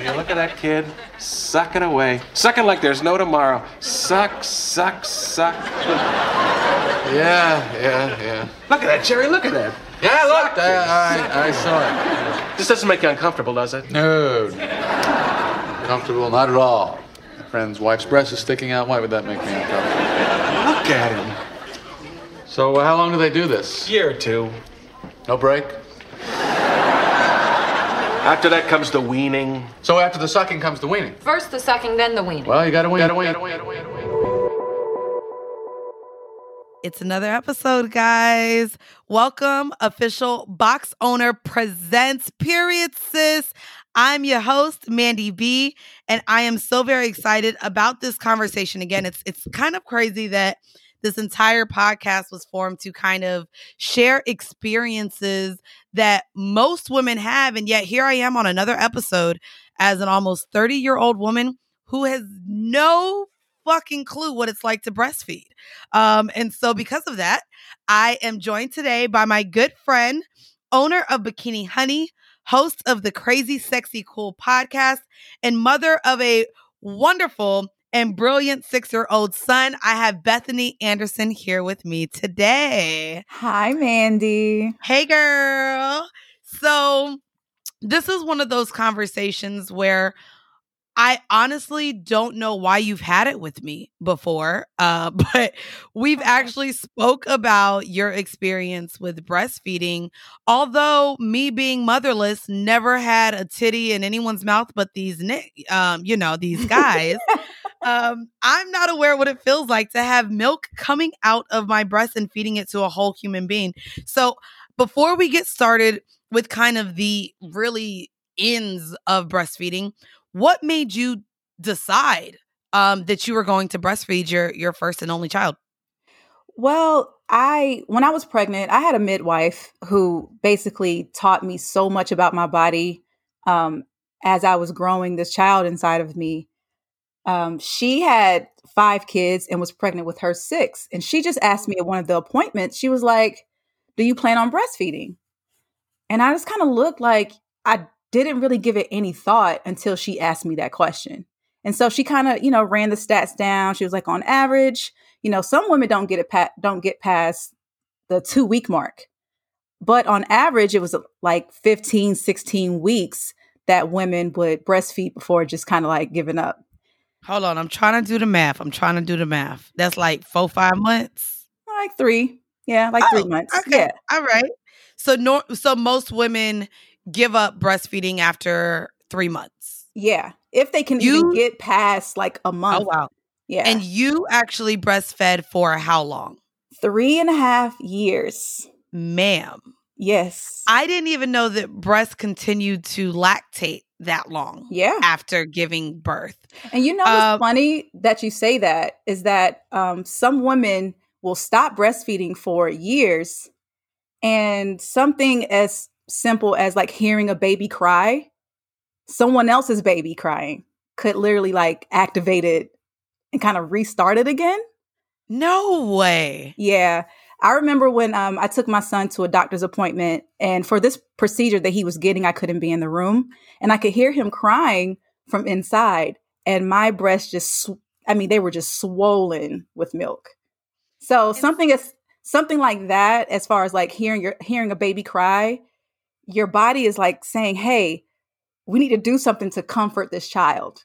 Will you look at that kid? Sucking away. Sucking like there's no tomorrow. Suck, suck, suck. Yeah, yeah, yeah. Look at that, Jerry. Look at that. Yeah, look, I, I, I saw it. This doesn't make you uncomfortable, does it? No, comfortable, not at all. My friend's wife's breast is sticking out. Why would that make me uncomfortable? Look at him. So, uh, how long do they do this? Year or two. No break? After that comes the weaning. So after the sucking comes the weaning. First the sucking, then the weaning. Well, you gotta wean, gotta. It's another episode, guys. Welcome, official box owner presents, period, sis. I'm your host, Mandy B, and I am so very excited about this conversation. Again, it's it's kind of crazy that this entire podcast was formed to kind of share experiences that most women have. And yet here I am on another episode as an almost 30 year old woman who has no fucking clue what it's like to breastfeed. Um, and so because of that, I am joined today by my good friend, owner of Bikini Honey, host of the Crazy Sexy Cool podcast, and mother of a wonderful and brilliant six year old son. I have Bethany Anderson here with me today. Hi, Mandy. Hey, girl. So, this is one of those conversations where I honestly don't know why you've had it with me before, uh, but we've actually spoke about your experience with breastfeeding. Although me being motherless, never had a titty in anyone's mouth but these, um, you know, these guys. Um, I'm not aware what it feels like to have milk coming out of my breast and feeding it to a whole human being. So before we get started with kind of the really ends of breastfeeding, what made you decide um, that you were going to breastfeed your your first and only child? Well, I when I was pregnant, I had a midwife who basically taught me so much about my body um, as I was growing this child inside of me. Um, she had five kids and was pregnant with her six, and she just asked me at one of the appointments. She was like, "Do you plan on breastfeeding?" And I just kind of looked like I didn't really give it any thought until she asked me that question. And so she kind of, you know, ran the stats down. She was like, on average, you know, some women don't get it pa- don't get past the two week mark. But on average, it was like 15, 16 weeks that women would breastfeed before just kind of like giving up. Hold on, I'm trying to do the math. I'm trying to do the math. That's like four, five months. Like three, yeah, like oh, three months. Okay. Yeah, all right. So, no, so most women give up breastfeeding after three months. Yeah. If they can you, even get past like a oh, month. Oh, wow. Yeah. And you actually breastfed for how long? Three and a half years. Ma'am. Yes. I didn't even know that breasts continued to lactate that long. Yeah. After giving birth. And you know what's uh, funny that you say that is that um, some women will stop breastfeeding for years and something as simple as like hearing a baby cry, someone else's baby crying could literally like activate it and kind of restart it again. No way. Yeah. I remember when um, I took my son to a doctor's appointment, and for this procedure that he was getting, I couldn't be in the room, and I could hear him crying from inside, and my breasts just—I mean, they were just swollen with milk. So something is something like that, as far as like hearing your hearing a baby cry, your body is like saying, hey, we need to do something to comfort this child.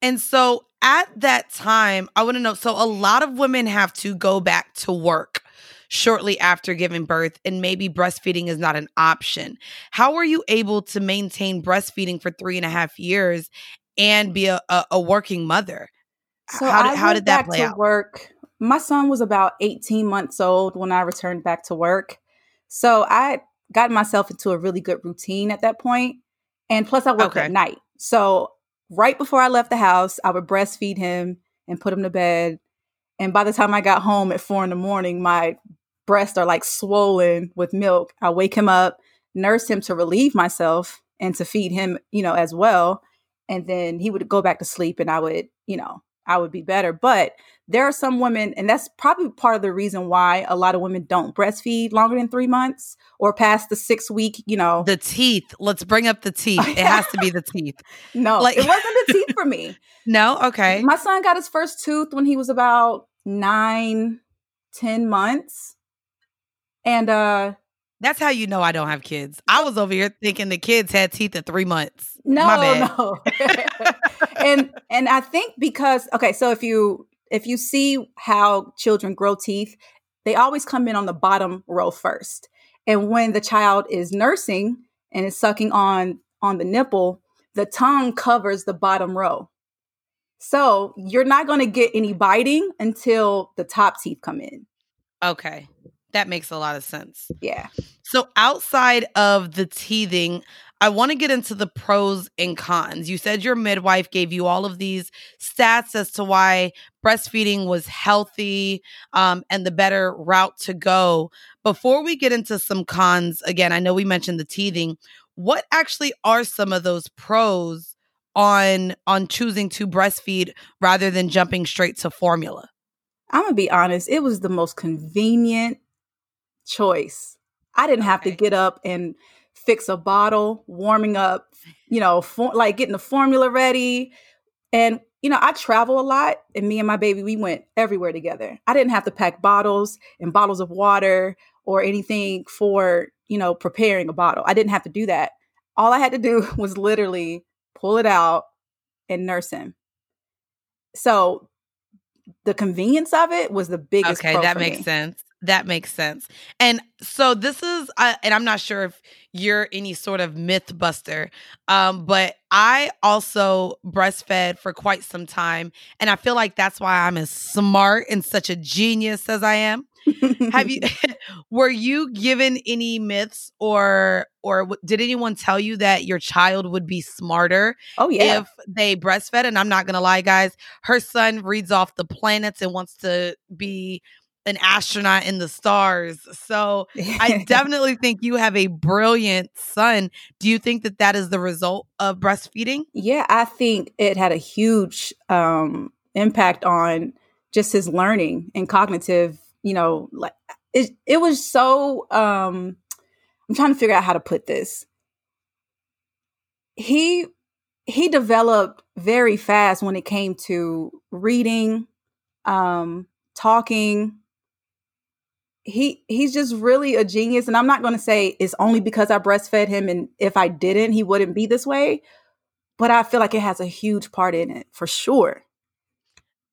And so at that time, I want to know so a lot of women have to go back to work shortly after giving birth, and maybe breastfeeding is not an option. How were you able to maintain breastfeeding for three and a half years and be a, a, a working mother? So how did, how did that play out? Work. My son was about 18 months old when I returned back to work. So I got myself into a really good routine at that point. And plus, I work okay. at night. So, right before I left the house, I would breastfeed him and put him to bed. And by the time I got home at four in the morning, my breasts are like swollen with milk. I wake him up, nurse him to relieve myself and to feed him, you know, as well. And then he would go back to sleep and I would, you know, I would be better. But there are some women, and that's probably part of the reason why a lot of women don't breastfeed longer than three months or past the six week, you know. The teeth. Let's bring up the teeth. It has to be the teeth. no, like- it wasn't the teeth for me. No? Okay. My son got his first tooth when he was about nine, ten months. And uh That's how you know I don't have kids. I was over here thinking the kids had teeth at three months. No, no. and and I think because okay, so if you if you see how children grow teeth, they always come in on the bottom row first. And when the child is nursing and is sucking on on the nipple, the tongue covers the bottom row. So you're not going to get any biting until the top teeth come in. Okay. That makes a lot of sense. Yeah. So outside of the teething, I want to get into the pros and cons. You said your midwife gave you all of these stats as to why breastfeeding was healthy um, and the better route to go. Before we get into some cons, again, I know we mentioned the teething. What actually are some of those pros on on choosing to breastfeed rather than jumping straight to formula? I'm gonna be honest, it was the most convenient choice. I didn't have to get up and fix a bottle, warming up, you know, for, like getting the formula ready. And, you know, I travel a lot, and me and my baby, we went everywhere together. I didn't have to pack bottles and bottles of water or anything for, you know, preparing a bottle. I didn't have to do that. All I had to do was literally pull it out and nurse him. So the convenience of it was the biggest. Okay, that makes me. sense. That makes sense. And so this is, uh, and I'm not sure if you're any sort of myth buster, um, but I also breastfed for quite some time, and I feel like that's why I'm as smart and such a genius as I am. Have you? were you given any myths, or or w- did anyone tell you that your child would be smarter oh yeah. if they breastfed. And I'm not gonna lie, guys, her son reads off the planets and wants to be an astronaut in the stars. So I definitely think you have a brilliant son. Do you think that that is the result of breastfeeding? Yeah, I think it had a huge um, impact on just his learning and cognitive. You know, like it. It was so. Um, I'm trying to figure out how to put this. He he developed very fast when it came to reading, um, talking. He he's just really a genius, and I'm not going to say it's only because I breastfed him, and if I didn't, he wouldn't be this way but I feel like it has a huge part in it for sure.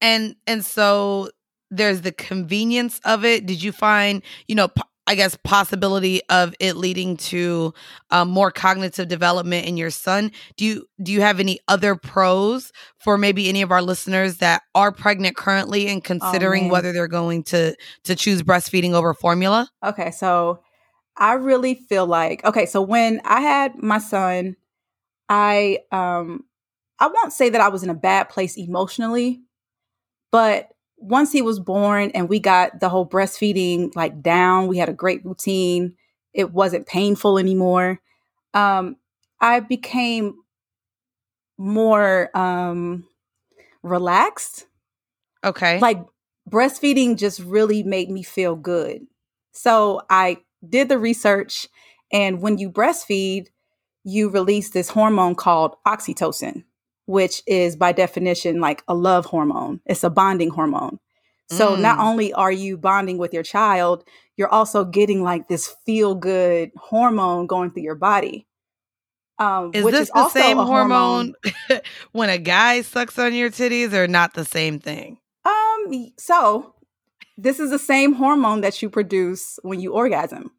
And and so there's the convenience of it. Did you find, you know, po- I guess possibility of it leading to um, more cognitive development in your son? Do you do you have any other pros for maybe any of our listeners that are pregnant currently and considering man. whether they're going to to choose breastfeeding over formula? Okay, so I really feel like okay, so when I had my son, I um I won't say that I was in a bad place emotionally, but once he was born and we got the whole breastfeeding like down, we had a great routine. It wasn't painful anymore. Um I became more um relaxed Okay. like breastfeeding just really made me feel good. So I did the research, and when you breastfeed, you release this hormone called oxytocin, which is by definition like a love hormone. It's a bonding hormone. So not Mm. only are you bonding with your child, you're also getting like this feel good hormone going through your body. Um, is which this is the same a hormone when a guy sucks on your titties or not the same thing? Um, so this is the same hormone that you produce when you orgasm.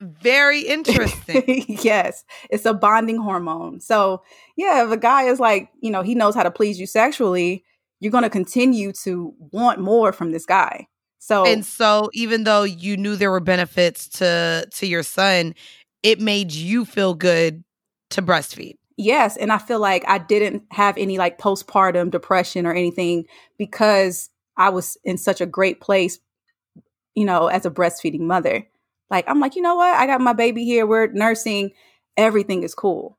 Very interesting. yes, it's a bonding hormone. So, yeah, if a guy is like, you know, he knows how to please you sexually, you're going to continue to want more from this guy. So, and so even though you knew there were benefits to to your son, it made you feel good to breastfeed. yes, and I feel like I didn't have any like postpartum depression or anything because I was in such a great place, you know, as a breastfeeding mother. Like, I'm like, you know what? I got my baby here. We're nursing. Everything is cool.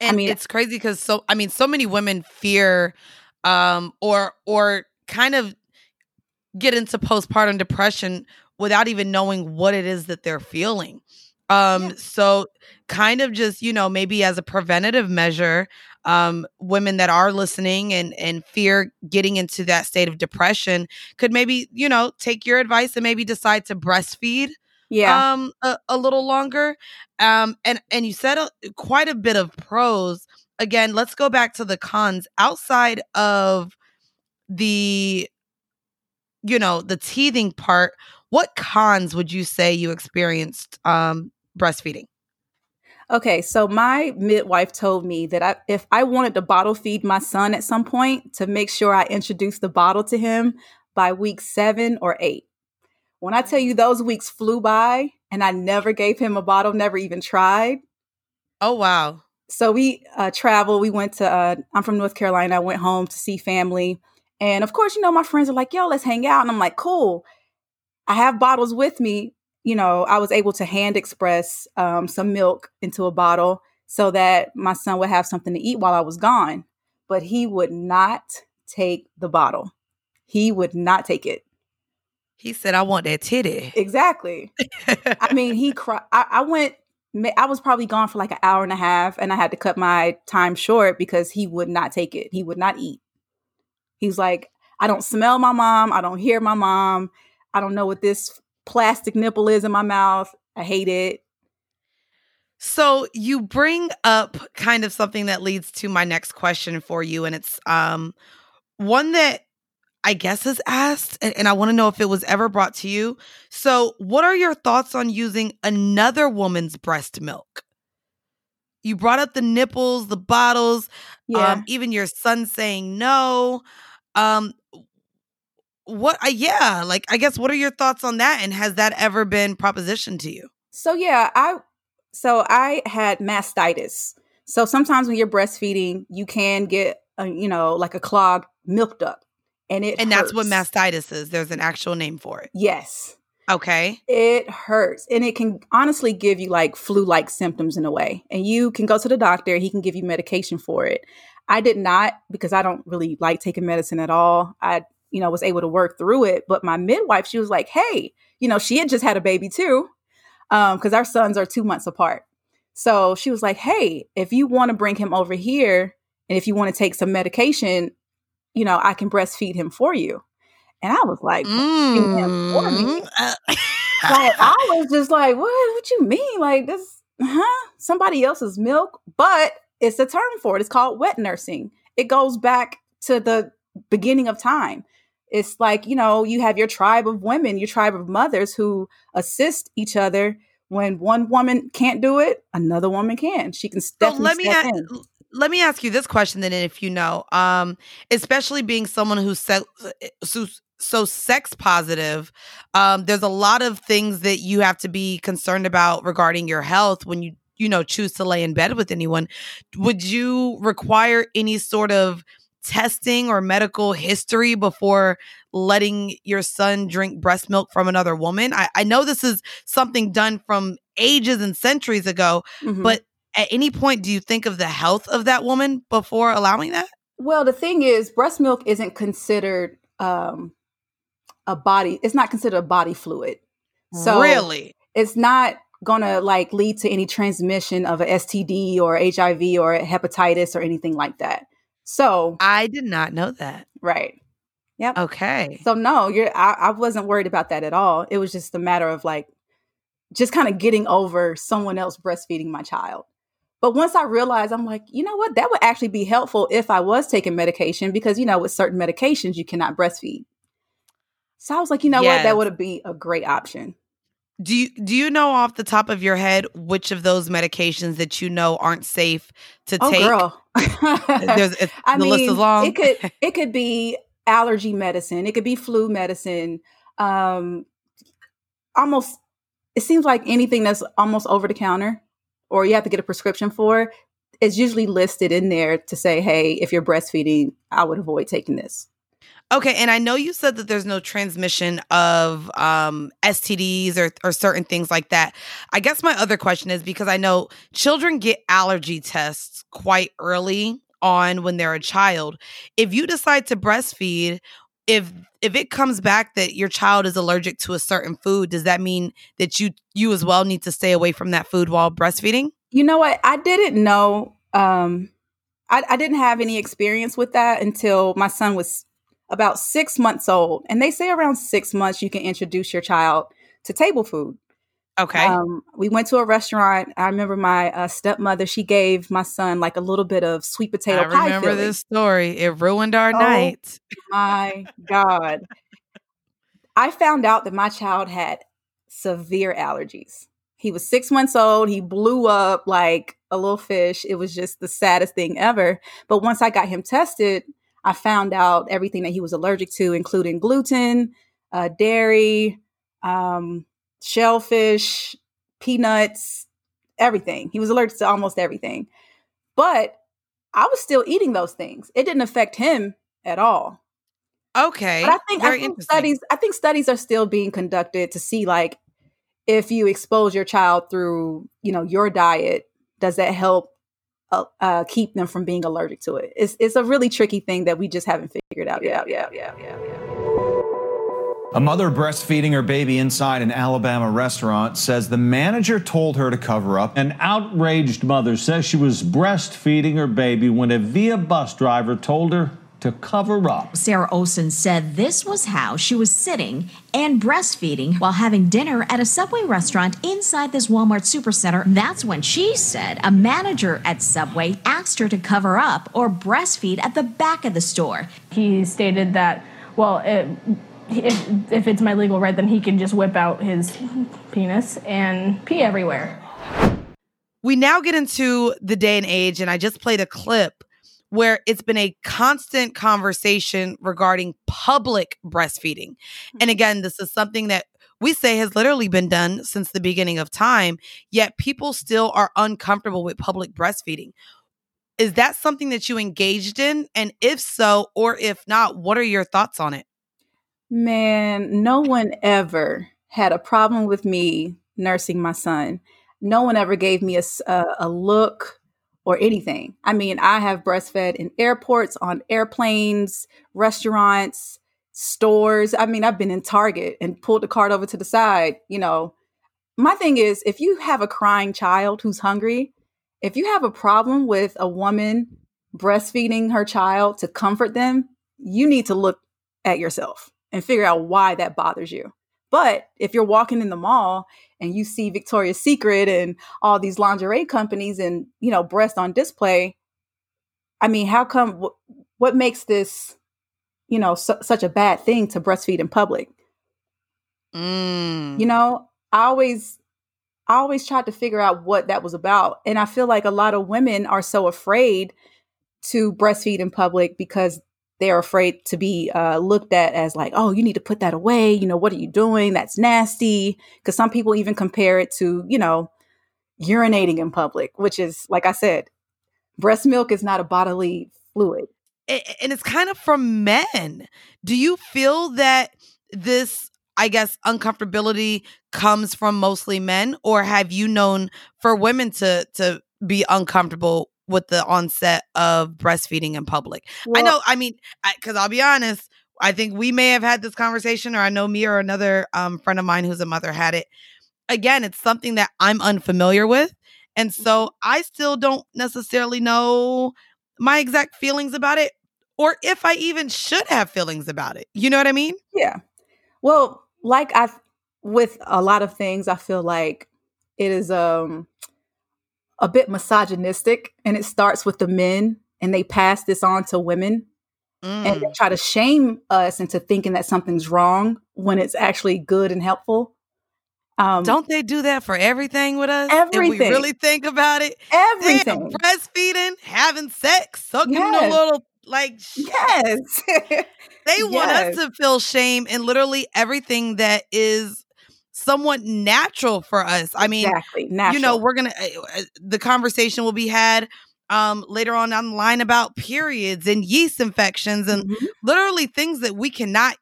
And mean- it's crazy because so I mean, so many women fear um, or or kind of get into postpartum depression without even knowing what it is that they're feeling. Um, Yeah. so kind of just, you know, maybe as a preventative measure, um, women that are listening and and fear getting into that state of depression could maybe, you know, take your advice and maybe decide to breastfeed Yeah. um a, a little longer um and and you said a, quite a bit of pros again let's go back to the cons outside of the you know the teething part what cons would you say you experienced um breastfeeding Okay, so my midwife told me that I, if I wanted to bottle feed my son at some point, to make sure I introduced the bottle to him by week seven or eight. When I tell you those weeks flew by and I never gave him a bottle, never even tried. oh wow So we uh, traveled. We went to, uh, I'm from North Carolina. I went home to see family. And of course, you know, my friends are like, yo, let's hang out. And I'm like, cool. I have bottles with me. You know, I was able to hand express um, some milk into a bottle so that my son would have something to eat while I was gone. But he would not take the bottle. He would not take it. He said i want that titty Exactly. I mean, he cried. I, I went. I was probably gone for like an hour and a half, and I had to cut my time short because he would not take it. He would not eat. He's like, I don't smell my mom. I don't hear my mom. I don't know what this plastic nipple is in my mouth. I hate it. So you bring up kind of something that leads to my next question for you, and it's um one that I guess is asked, and, and I want to know if it was ever brought to you. So, what are your thoughts on using another woman's breast milk? You brought up the nipples, the bottles, Yeah. um, even your son saying no. Um, what? Uh, yeah, like I guess, what are your thoughts on that? And has that ever been propositioned to you? So yeah, I so I had mastitis. So sometimes when you're breastfeeding, you can get a, you know like a clogged milk duct, and it And that's what mastitis is. There's an actual name for it. Yes, Okay. it hurts, and it can honestly give you like flu-like symptoms in a way. And you can go to the doctor; he can give you medication for it. I did not because I don't really like taking medicine at all. I you know was able to work through it, but my midwife she was like, "Hey, you know, she had just had a baby too." Um, because our sons are two months apart. So she was like, "Hey, if you want to bring him over here, and if you want to take some medication, you know, I can breastfeed him for you." And I was like, "Breastfeed him for me?" Mm. Uh, like I was just like, "What? What you mean? Like this? Huh? Somebody else's milk?" But it's a term for it. It's called wet nursing. It goes back to the beginning of time. It's like you know, you have your tribe of women, your tribe of mothers who assist each other. When one woman can't do it, another woman can. She can step. so let me step a- in. Let me ask you this question then, if you know, um, especially being someone who's se- so, so sex positive, um, there's a lot of things that you have to be concerned about regarding your health when you you know choose to lay in bed with anyone. Would you require any sort of testing or medical history before letting your son drink breast milk from another woman? I, I know this is something done from ages and centuries ago, Mhm. but at any point do you think of the health of that woman before allowing that? Well, the thing is, breast milk isn't considered um, a body. It's not considered a body fluid. So really? it's not gonna like lead to any transmission of a STD or HIV or hepatitis or anything like that. So I did not know that. right. Yep. Okay. So no, you're I, I wasn't worried about that at all. It was just a matter of like just kind of getting over someone else breastfeeding my child. But once I realized, I'm like, you know what? That would actually be helpful if I was taking medication because, you know, with certain medications, you cannot breastfeed. So I was like, you know what? That would be a great option. Do you do you know off the top of your head which of those medications that you know aren't safe to Oh, take? girl. There's it's, I the mean, list is long. it could it could be allergy medicine. It could be flu medicine. Um, almost, it seems like anything that's almost over the counter, or you have to get a prescription for, is usually listed in there to say, "Hey, if you're breastfeeding, I would avoid taking this." Okay, and I know you said that there's no transmission of um, STDs or, or certain things like that. I guess my other question is because I know children get allergy tests quite early on when they're a child. If you decide to breastfeed, if if it comes back that your child is allergic to a certain food, does that mean that you you as well need to stay away from that food while breastfeeding? You know what? I didn't know. Um, I, I didn't have any experience with that until my son was about six months old. And they say around six months you can introduce your child to table food. Okay. Um, we went to a restaurant. I remember my uh, stepmother. She gave my son like a little bit of sweet potato I pie. remember filling. this story. It ruined our Oh. night. My God. I found out that my child had severe allergies. He was six months old. He blew up like a little fish. It was just the saddest thing ever. But once I got him tested, I found out everything that he was allergic to, including gluten, uh, dairy, um, shellfish, peanuts, everything. He was allergic to almost everything. But I was still eating those things. It didn't affect him at all. Okay. But I think, I think studies I think studies are still being conducted to see like if you expose your child through you know your diet, does that help uh, uh, keep them from being allergic to it? It's it's a really tricky thing that we just haven't figured out yet. Yeah, yeah, yeah, yeah. A mother breastfeeding her baby inside an Alabama restaurant says the manager told her to cover up. An outraged mother says she was breastfeeding her baby when a Via bus driver told her to cover up. Sarah Olson said this was how she was sitting and breastfeeding while having dinner at a Subway restaurant inside this Walmart supercenter. That's when she said a manager at Subway asked her to cover up or breastfeed at the back of the store. he stated that well it, if, if it's my legal right then he can just whip out his penis and pee everywhere we now get into the day and age, and I just played a clip where it's been a constant conversation regarding public breastfeeding. Hmm. And again, this is something that we say has literally been done since the beginning of time, yet people still are uncomfortable with public breastfeeding. Is that something that you engaged in? And if so, or if not, what are your thoughts on it? Man, no one ever had a problem with me nursing my son. No one ever gave me a a look or anything. I mean, I have breastfed in airports, on airplanes, restaurants, stores. I mean, I've been in Target and pulled the cart over to the side. You know, my thing is if you have a crying child who's hungry, if you have a problem with a woman breastfeeding her child to comfort them, you need to look at yourself and figure out why that bothers you. But if you're walking in the mall and you see Victoria's Secret and all these lingerie companies and, you know, breast on display, I mean, how come wh- what makes this, you know, su- such a bad thing to breastfeed in public? Mm. You know, I always I always tried to figure out what that was about. And I feel like a lot of women are so afraid to breastfeed in public because they're afraid to be uh, looked at as like, oh, you need to put that away. You know, what are you doing? That's nasty. Because some people even compare it to, you know, urinating in public, which is, like I said, breast milk is not a bodily fluid. and it's kind of from men. Do you feel that this, I guess, uncomfortability comes from mostly men, or have you known for women to to be uncomfortable with the onset of breastfeeding in public? I know. I mean, because I'll be honest, I think we may have had this conversation, or I know me or another um, friend of mine who's a mother had it. Again, it's something that I'm unfamiliar with. And so I still don't necessarily know my exact feelings about it or if I even should have feelings about it. You know what I mean? Yeah. Well, like I with a lot of things, I feel like it is um a bit misogynistic and it starts with the men and they pass this on to women and they Mm. try to shame us into thinking that something's wrong when it's actually good and helpful. Um Don't they do that for everything with us? If we really think about it. everything. Damn, breastfeeding, having sex, sucking the Yes. little like Yes. They want Yes. us to feel shame in literally everything that is somewhat natural for us. I mean, exactly. You know we're gonna uh, uh, the conversation will be had um later on down the line about periods and yeast infections and Mhm. literally things that we cannot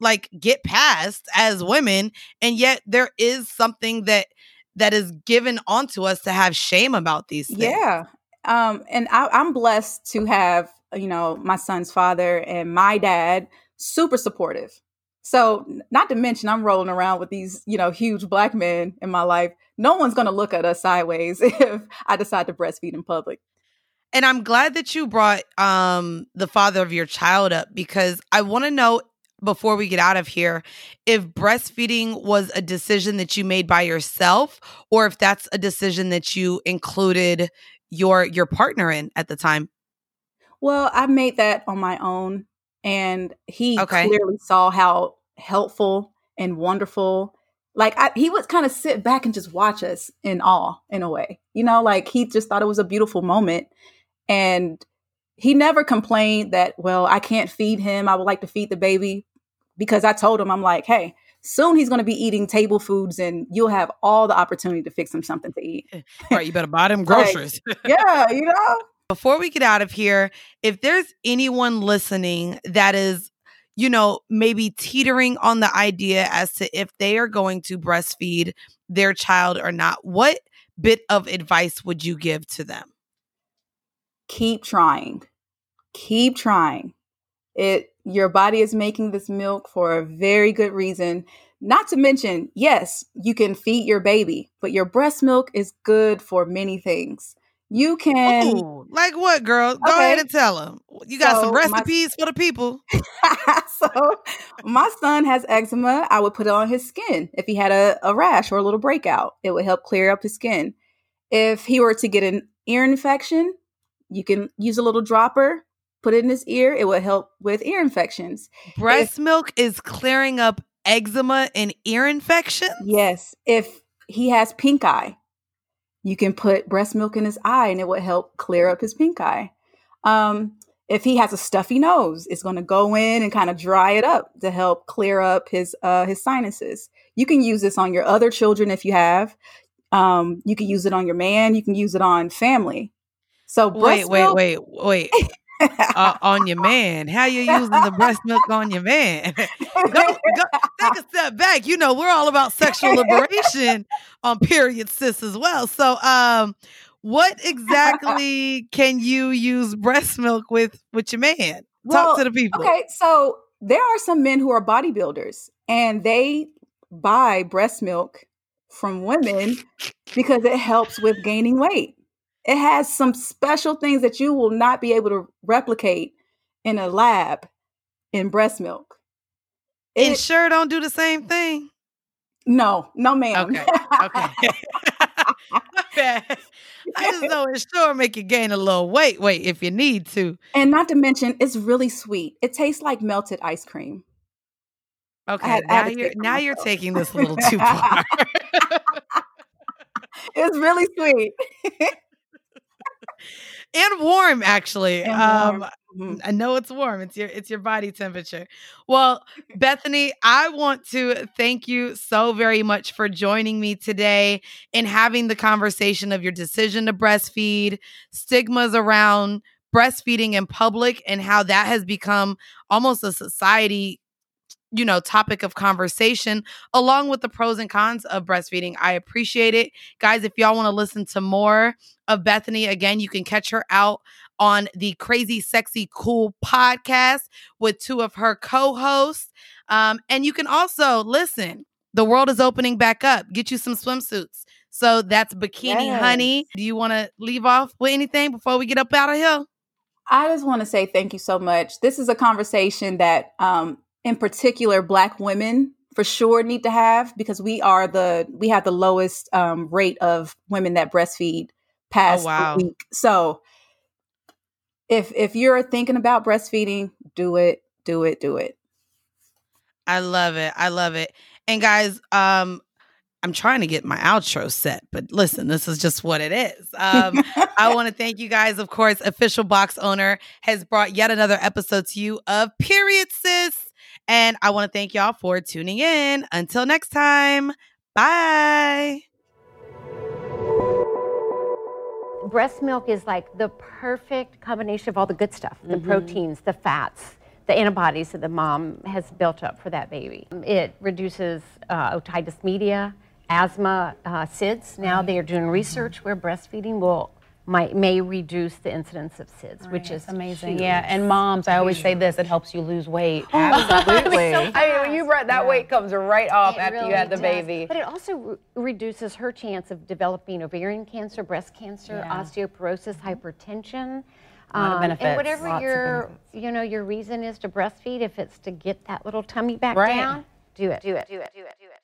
like get past as women and yet there is something that that is given onto us to have shame about these things Yeah. Um, and I, I'm blessed to have, you know, my son's father and my dad super supportive. So, not to mention, I'm rolling around with these, you know, huge black men in my life. No one's going to look at us sideways if I decide to breastfeed in public. And I'm glad that you brought um, the father of your child up because I want to know before we get out of here if breastfeeding was a decision that you made by yourself or if that's a decision that you included your your partner in at the time. Well, I made that on my own and he okay. clearly saw how helpful and wonderful. Like I, he would kind of sit back and just watch us in awe in a way you know? Like he just thought it was a beautiful moment. And he never complained that well i can't feed him. I would like to feed the baby because i told him i'm like hey soon he's going to be eating table foods and you'll have all the opportunity to fix him something to eat. Eh, right you better buy them groceries. like, yeah you know? Before we get out of here if there's anyone listening that is you know, maybe teetering on the idea as to if they are going to breastfeed their child or not, what bit of advice would you give to them? Keep trying. Keep trying. It your body is making this milk for a very good reason. Not to mention, yes, you can feed your baby, but your breast milk is good for many things. You can Ooh, like what, girl? Go okay. ahead and tell them. You got so some recipes my, for the people. so my son has eczema. I would put it on his skin. If he had a, a rash or a little breakout, it would help clear up his skin. If he were to get an ear infection, you can use a little dropper, put it in his ear. It would help with ear infections. Breast if, milk is clearing up eczema and ear infections? Yes. If he has pink eye, you can put breast milk in his eye and it will help clear up his pink eye. Um, if he has a stuffy nose, it's going to go in and kind of dry it up to help clear up his uh, his sinuses. You can use this on your other children if you have. Um, you can use it on your man. You can use it on family. So wait, wait, milk- wait, wait uh, on your man. How you using the breast milk on your man? go, go, take a step back. You know, we're all about sexual liberation on period sis as well. So, um, what exactly can you use breast milk with with your man? Talk well, to the people. Okay, so there are some men who are bodybuilders and they buy breast milk from women because it helps with gaining weight. It has some special things that you will not be able to replicate in a lab in breast milk. It, it sure don't do the same thing. No, no, ma'am. Okay, okay. I just know it sure make you gain a little weight, weight if you need to. And not to mention, it's really sweet. It tastes like melted ice cream. Okay, had, now you're now you're taking this a little too far. it's really sweet and warm actually. And um, warm. Mm-hmm. I know it's warm. It's your it's your body temperature. Well, Bethany, I want to thank you so very much for joining me today and having the conversation of your decision to breastfeed, stigmas around breastfeeding in public and how that has become almost a society you know, topic of conversation, along with the pros and cons of breastfeeding. I appreciate it. Guys, if y'all want to listen to more of Bethany, again, you can catch her out on the Crazy Sexy Cool podcast with two of her co hosts. Um, and you can also listen, the world is opening back up. Get you some swimsuits. So that's Bikini yes. Honey. Do you want to leave off with anything before we get up out of here? I just want to say thank you so much. This is a conversation that um, in particular black women for sure need to have because we are the we have the lowest um, rate of women that breastfeed past oh, wow. week. So if if you're thinking about breastfeeding, do it, do it, do it. I love it. I love it. And guys, um, I'm trying to get my outro set, but listen, this is just what it is. Um, I want to thank you guys. Of course, official box owner has brought yet another episode to you of Period Sis. And I want to thank y'all for tuning in. Until next time, bye. Breast milk is like the perfect combination of all the good stuff the mm-hmm. proteins, the fats, the antibodies that the mom has built up for that baby. It reduces uh, otitis media, asthma, uh, SIDS. Now they are doing research where breastfeeding will might may reduce the incidence of SIDS, which is amazing. huge. Yeah, and moms, I always say this: it helps you lose weight. Absolutely. I mean, when you brought that weight comes right off It after really you had the does. baby. But it also re- reduces her chance of developing ovarian cancer, breast cancer, Yeah. osteoporosis, hypertension. A lot of Um. And whatever Lots of your, you know, your reason is to breastfeed, if it's to get that little tummy back Right. down, do it. Do it. Do it. Do it. Do it.